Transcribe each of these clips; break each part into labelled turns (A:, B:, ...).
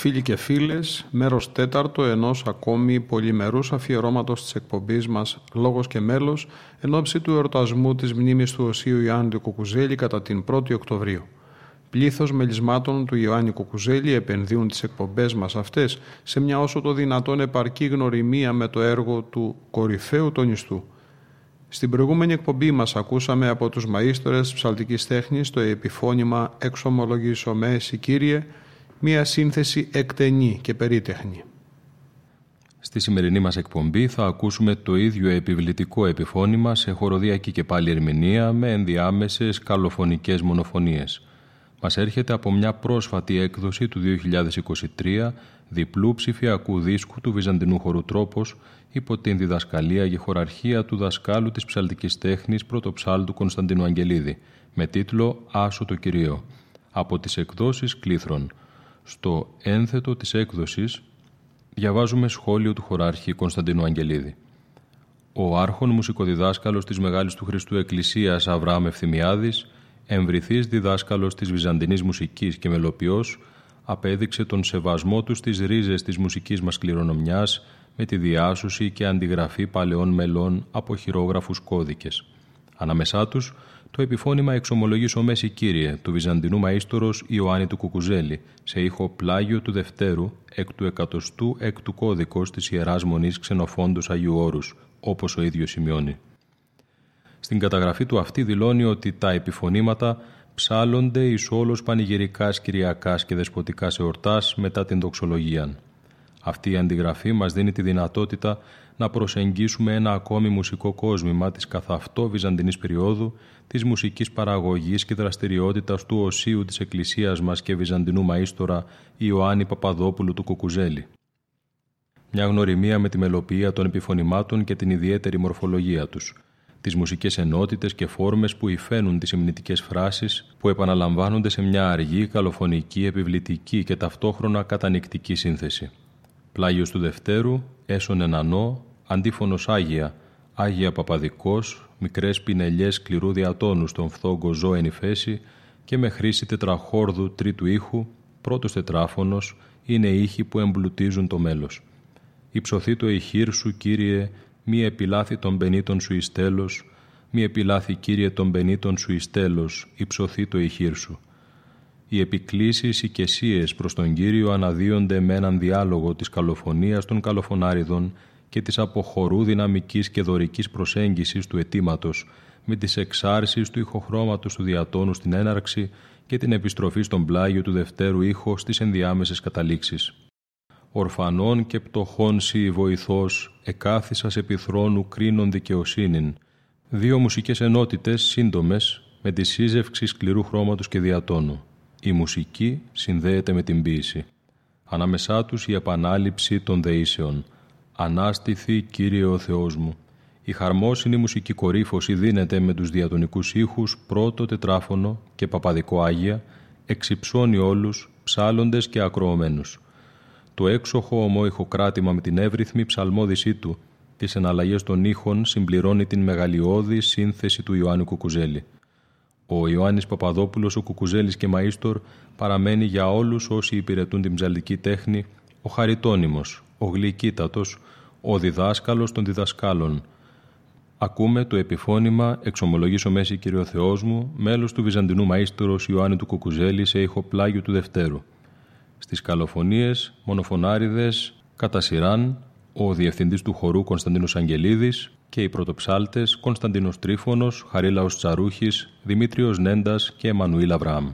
A: Φίλοι και φίλες, μέρος τέταρτο ενός ακόμη πολυμερούς αφιερώματος της εκπομπής μας «Λόγος και μέλος» εν ώψη του εορτασμού της μνήμης του Οσίου Ιωάννη Κουκουζέλη κατά την 1η Οκτωβρίου. Πλήθος μελισμάτων του Ιωάννη Κουκουζέλη επενδύουν τις εκπομπές μας αυτές σε μια όσο το δυνατόν επαρκή γνωριμία με το έργο του κορυφαίου τονιστού. Στην προηγούμενη εκπομπή μας ακούσαμε από τους μαΐστορες ψαλτικής τέχνης το επιφώνημα «Εξομολογήσομέ, Κύριε» μια σύνθεση εκτενή και περίτεχνη.
B: Στη σημερινή μας εκπομπή θα ακούσουμε το ίδιο επιβλητικό επιφώνημα σε χοροδιακή και πάλι ερμηνεία με ενδιάμεσες καλοφωνικές μονοφωνίες. Μας έρχεται από μια πρόσφατη έκδοση του 2023 διπλού ψηφιακού δίσκου του Βυζαντινού χορού τρόπος υπό την διδασκαλία και χωραρχία του δασκάλου της ψαλτικής τέχνης πρωτοψάλτου Κωνσταντίνου Αγγελίδη με τίτλο «Άσο το Κυρίο» από τις εκδόσεις Κλήθρων. Στο ένθετο της έκδοσης διαβάζουμε σχόλιο του χωράρχη Κωνσταντίνου Αγγελίδη. Ο άρχον μουσικοδιδάσκαλος της Μεγάλης του Χριστού Εκκλησίας Αβραάμ Ευθυμιάδης, εμβριθής διδάσκαλος της βυζαντινής μουσικής και μελοποιός, απέδειξε τον σεβασμό του στις ρίζες της μουσικής μας κληρονομιάς με τη διάσωση και αντιγραφή παλαιών μελών από χειρόγραφους κώδικες. Ανάμεσά τους, το επιφώνημα «Εξομολογήσω Μέση Κύριε» του Βυζαντινού μαΐστορος Ιωάννη του Κουκουζέλη σε ήχο πλάγιο του Δευτέρου εκ του εκατοστού εκ του κώδικος της Ιεράς Μονής Ξενοφόντος Αγίου Όρους, όπως ο ίδιος σημειώνει. Στην καταγραφή του αυτή δηλώνει ότι τα επιφωνήματα ψάλλονται εις όλος πανηγυρικάς, κυριακάς και δεσποτικάς εορτάς μετά την δοξολογία. Αυτή η αντιγραφή μας δίνει τη δυνατότητα να προσεγγίσουμε ένα ακόμη μουσικό κόσμημα της καθ' αυτό βυζαντινής περίοδου, της μουσικής παραγωγής και δραστηριότητας του οσίου της Εκκλησίας μας και βυζαντινού μαΐστορα Ιωάννη Παπαδόπουλου του Κουκουζέλη. Μια γνωριμία με τη μελοποιία των επιφωνημάτων και την ιδιαίτερη μορφολογία τους, τις μουσικές ενότητες και φόρμες που υφαίνουν τις υμνητικές φράσεις που επαναλαμβάνονται σε μια αργή, καλοφωνική, επιβλητική και ταυτόχρονα κατανικτική σύνθεση. Πλάγιος του Δευτέρου, έσον ενανό, αντίφωνος Άγια, Άγια Παπαδικός, μικρές πινελιές σκληρού διατόνου στον φθόγκο ζώενη φέση και με χρήση τετραχόρδου τρίτου ήχου, πρώτος τετράφωνος, είναι ήχοι που εμπλουτίζουν το μέλος. Υψωθεί το ηχείρ σου, Κύριε, μη επιλάθη των πενήτων σου εις τέλος, μη επιλάθη, Κύριε, των πενήτων σου εις τέλος, υψωθεί το ηχείρ σου. Οι επικλήσεις οικεσίες προς τον Κύριο αναδύονται με έναν διάλογο της καλοφωνίας των καλοφωνάριδων και της αποχωρού δυναμικής και δωρικής προσέγγισης του αιτήματος με τις εξάρσεις του ηχοχρώματος του διατόνου στην έναρξη και την επιστροφή στον πλάγιο του δευτέρου ήχο στις ενδιάμεσες καταλήξεις. Ορφανών και πτωχών σύ βοηθός, εκάθισας επιθρόνου κρίνων δικαιοσύνην. Δύο μουσικές ενότητες σύντομες με τη σύζευξη σκληρού χρώματος και διατόνου. Η μουσική συνδέεται με την ποίηση. Ανάμεσά τους η επανάληψη των δεήσεων. «Ανάστηθη, Κύριε ο Θεός μου». Η χαρμόσυνη μουσική κορύφωση δίνεται με τους διατονικούς ήχους πρώτο τετράφωνο και παπαδικό Άγια, εξυψώνει όλους, ψάλλοντες και ακροωμένους. Το έξοχο ομόηχο κράτημα με την εύρυθμη ψαλμόδησή του, τις εναλλαγές των ήχων συμπληρώνει την μεγαλειώδη σύνθεση του Ιωάννου Κουκουζέλη. Ο Ιωάννης Παπαδόπουλος, ο Κουκουζέλης και Μαΐστορ παραμένει για όλους όσοι υπηρετούν την ψαλτική τέχνη ο χαριτόνιμος, ο γλυκύτατος, ο διδάσκαλος των διδασκάλων. Ακούμε το επιφώνημα «Εξομολογήσω μέση Κύριο Θεός μου», μέλος του Βυζαντινού Μαΐστορος Ιωάννη του Κουκουζέλη σε ήχο πλάγιο του Δευτέρου. Στις καλοφωνίες, μονοφωνάριδες, κατά σειράν,
C: ο διευθυντής του χορού Κωνσταντίνος Αγγελίδης και οι πρωτοψάλτες Κωνσταντίνος Τρίφωνος, Χαρίλαος Τσαρούχης, Δημήτριος Νέντας και Εμμανουήλ Αβραάμ.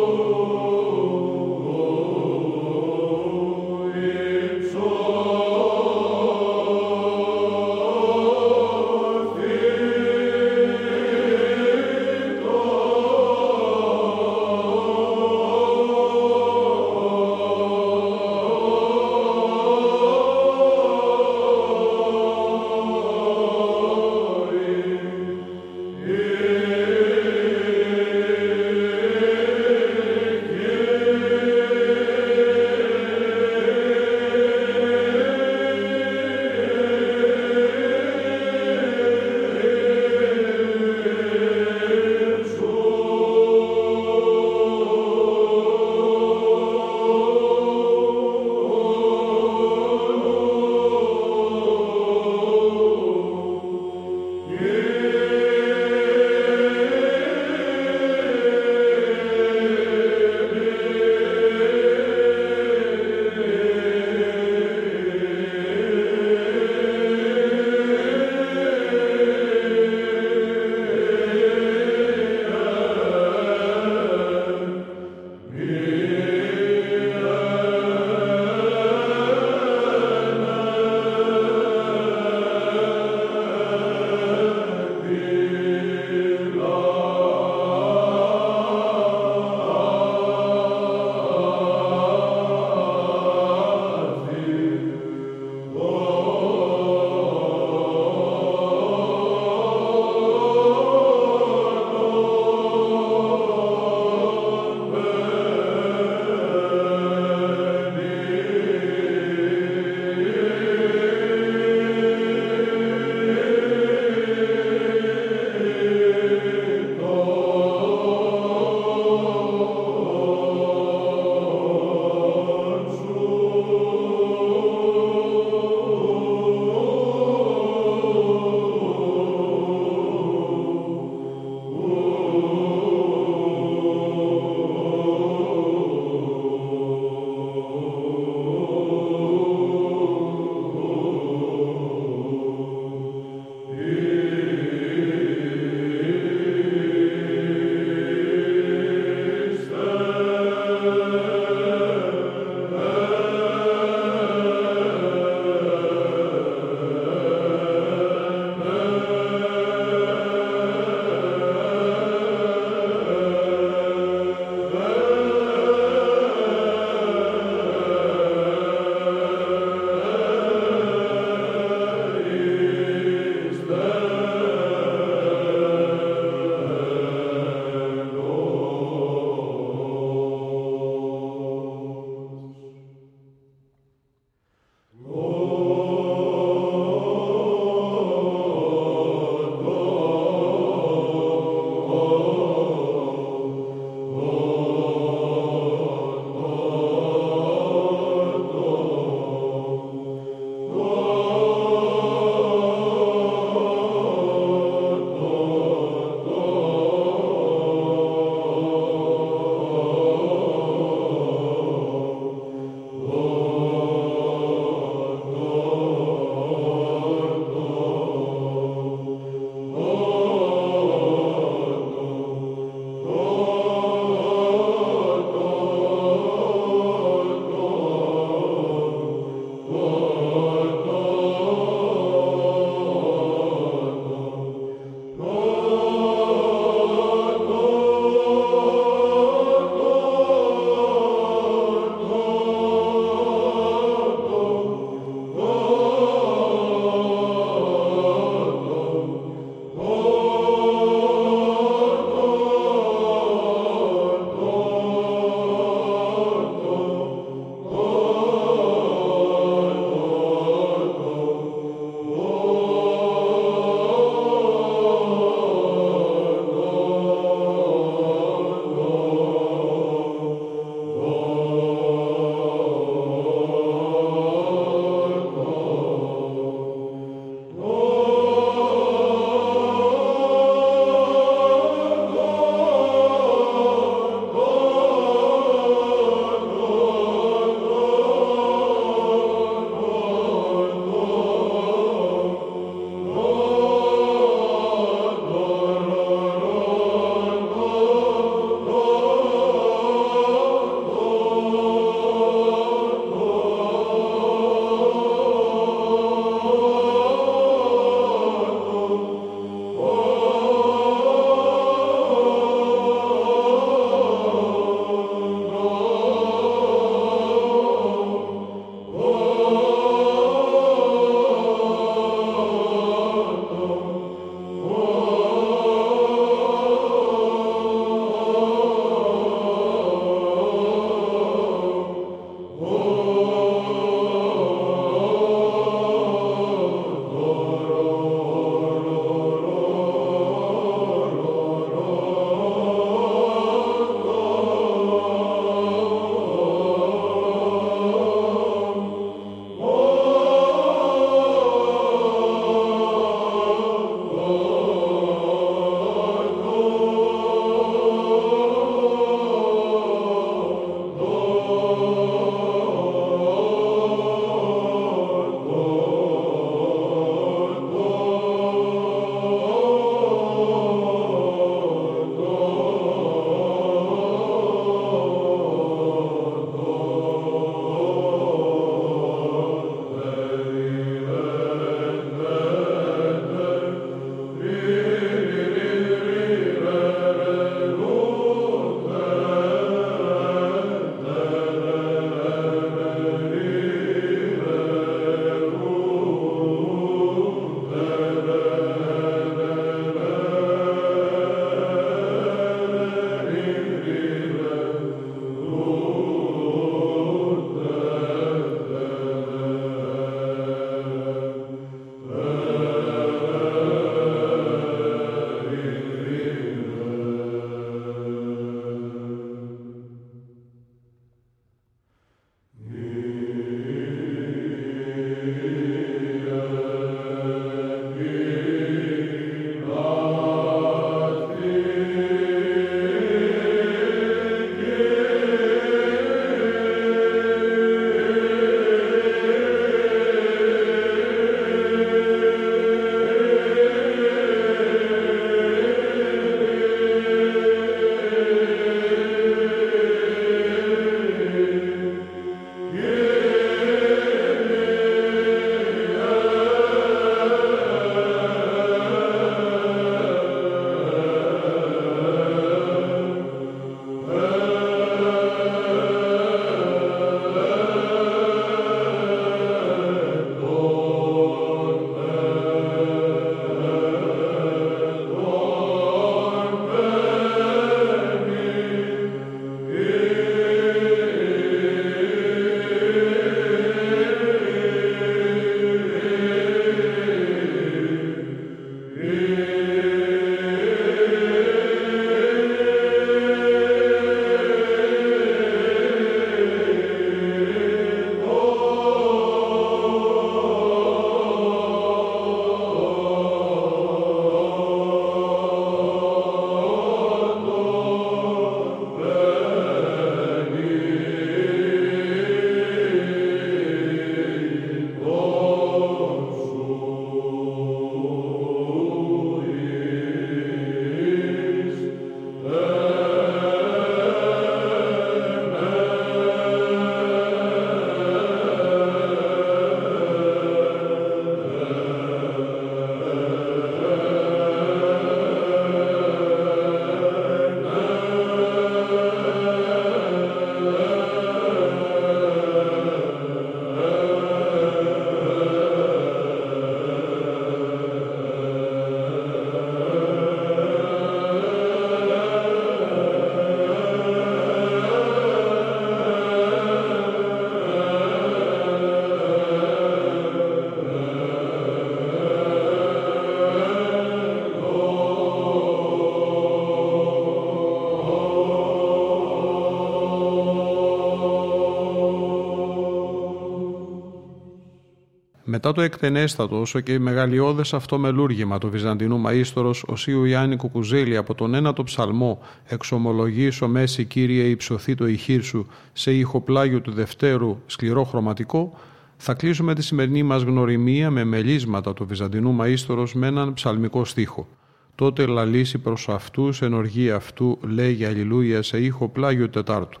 A: Μετά το εκτενέστατο όσο και μεγαλειώδες αυτό μελούργημα του Βυζαντινού Μαΐστορος Οσίου Ιάννη Κουκουζέλη από τον ένατο ψαλμό «Εξομολογήσω μέση Κύριε υψωθεί το ηχείρ σου» σε ηχοπλάγιο του Δευτέρου σκληρό χρωματικό, θα κλείσουμε τη σημερινή μας γνωριμία με μελίσματα του Βυζαντινού Μαΐστορος με έναν ψαλμικό στίχο. Τότε λαλήσει προς αυτούς εν οργή αυτού λέγει Αλληλούια σε ήχο πλάγιο Τετάρτου.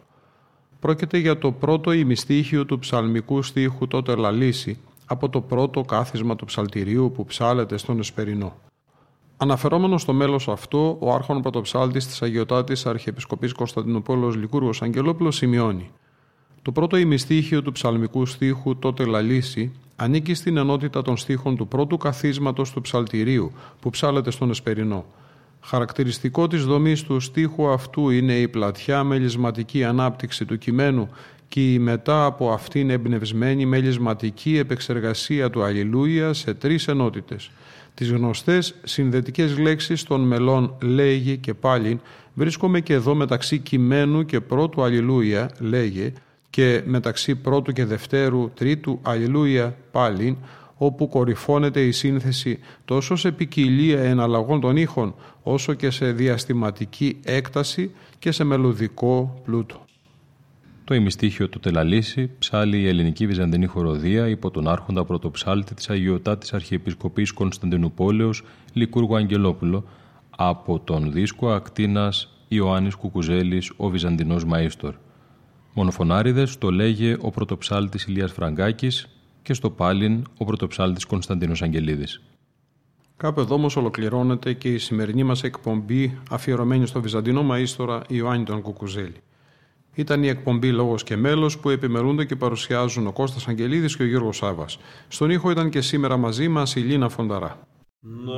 A: Πρόκειται για το πρώτο ημιστήχιο του ψαλμικού στίχου τότε λαλήσει από το πρώτο κάθισμα του ψαλτηρίου που ψάλεται στον Εσπερινό. Αναφερόμενος στο μέλος αυτό, ο άρχον πρωτοψάλτης της Αγιοτάτης Αρχιεπισκοπής Κωνσταντινούπολος Λικούργο Αγγελόπουλος σημειώνει. Το πρώτο ημιστήχιο του ψαλμικού στίχου τότε λαλήσει ανήκει στην ενότητα των στίχων του πρώτου καθίσματος του ψαλτηρίου που ψάλεται στον Εσπερινό. Χαρακτηριστικό της δομής του στίχου αυτού είναι η πλατιά μελισματική ανάπτυξη του κειμένου και η μετά από αυτήν εμπνευσμένη μελισματική επεξεργασία του Αλληλούια σε τρεις ενότητες. Τις γνωστές συνδετικές λέξεις των μελών «λέγει» και «πάλιν» βρίσκομαι και εδώ μεταξύ κειμένου και πρώτου Αλληλούια «λέγε» και μεταξύ πρώτου και δευτέρου τρίτου Αλληλούια «πάλιν» όπου κορυφώνεται η σύνθεση τόσο σε ποικιλία εναλλαγών των ήχων όσο και σε διαστηματική έκταση και σε μελωδικό πλούτο.
B: Το ημιστήχιο του Τελαλήσι ψάλει η ελληνική βυζαντινή χοροδία υπό τον άρχοντα πρωτοψάλτη της Αγιωτάτης Αρχιεπισκοπής Κωνσταντινούπολεως Λικούργου Αγγελόπουλο από τον δίσκο ακτίνας Ιωάννης Κουκουζέλης ο Βυζαντινός Μαΐστορ. Μονοφωνάριδες το λέγε ο πρωτοψάλτης Ηλίας Φραγκάκης και στο πάλιν ο πρωτοψάλτης Κωνσταντίνος Αγγελίδης.
A: Κάπου εδώ όμως ολοκληρώνεται και η σημερινή μας εκπομπή αφιερωμένη στο Βυζαντινό Μαΐστορα Ιωάννη τον Κουκουζέλη. Ήταν η εκπομπή Λόγος και Μέλος που επιμερούνται και παρουσιάζουν ο Κώστας Αγγελίδης και ο Γιώργος Σάβας. Στον ήχο ήταν και σήμερα μαζί μας η Λίνα Φονταρά. Ναι,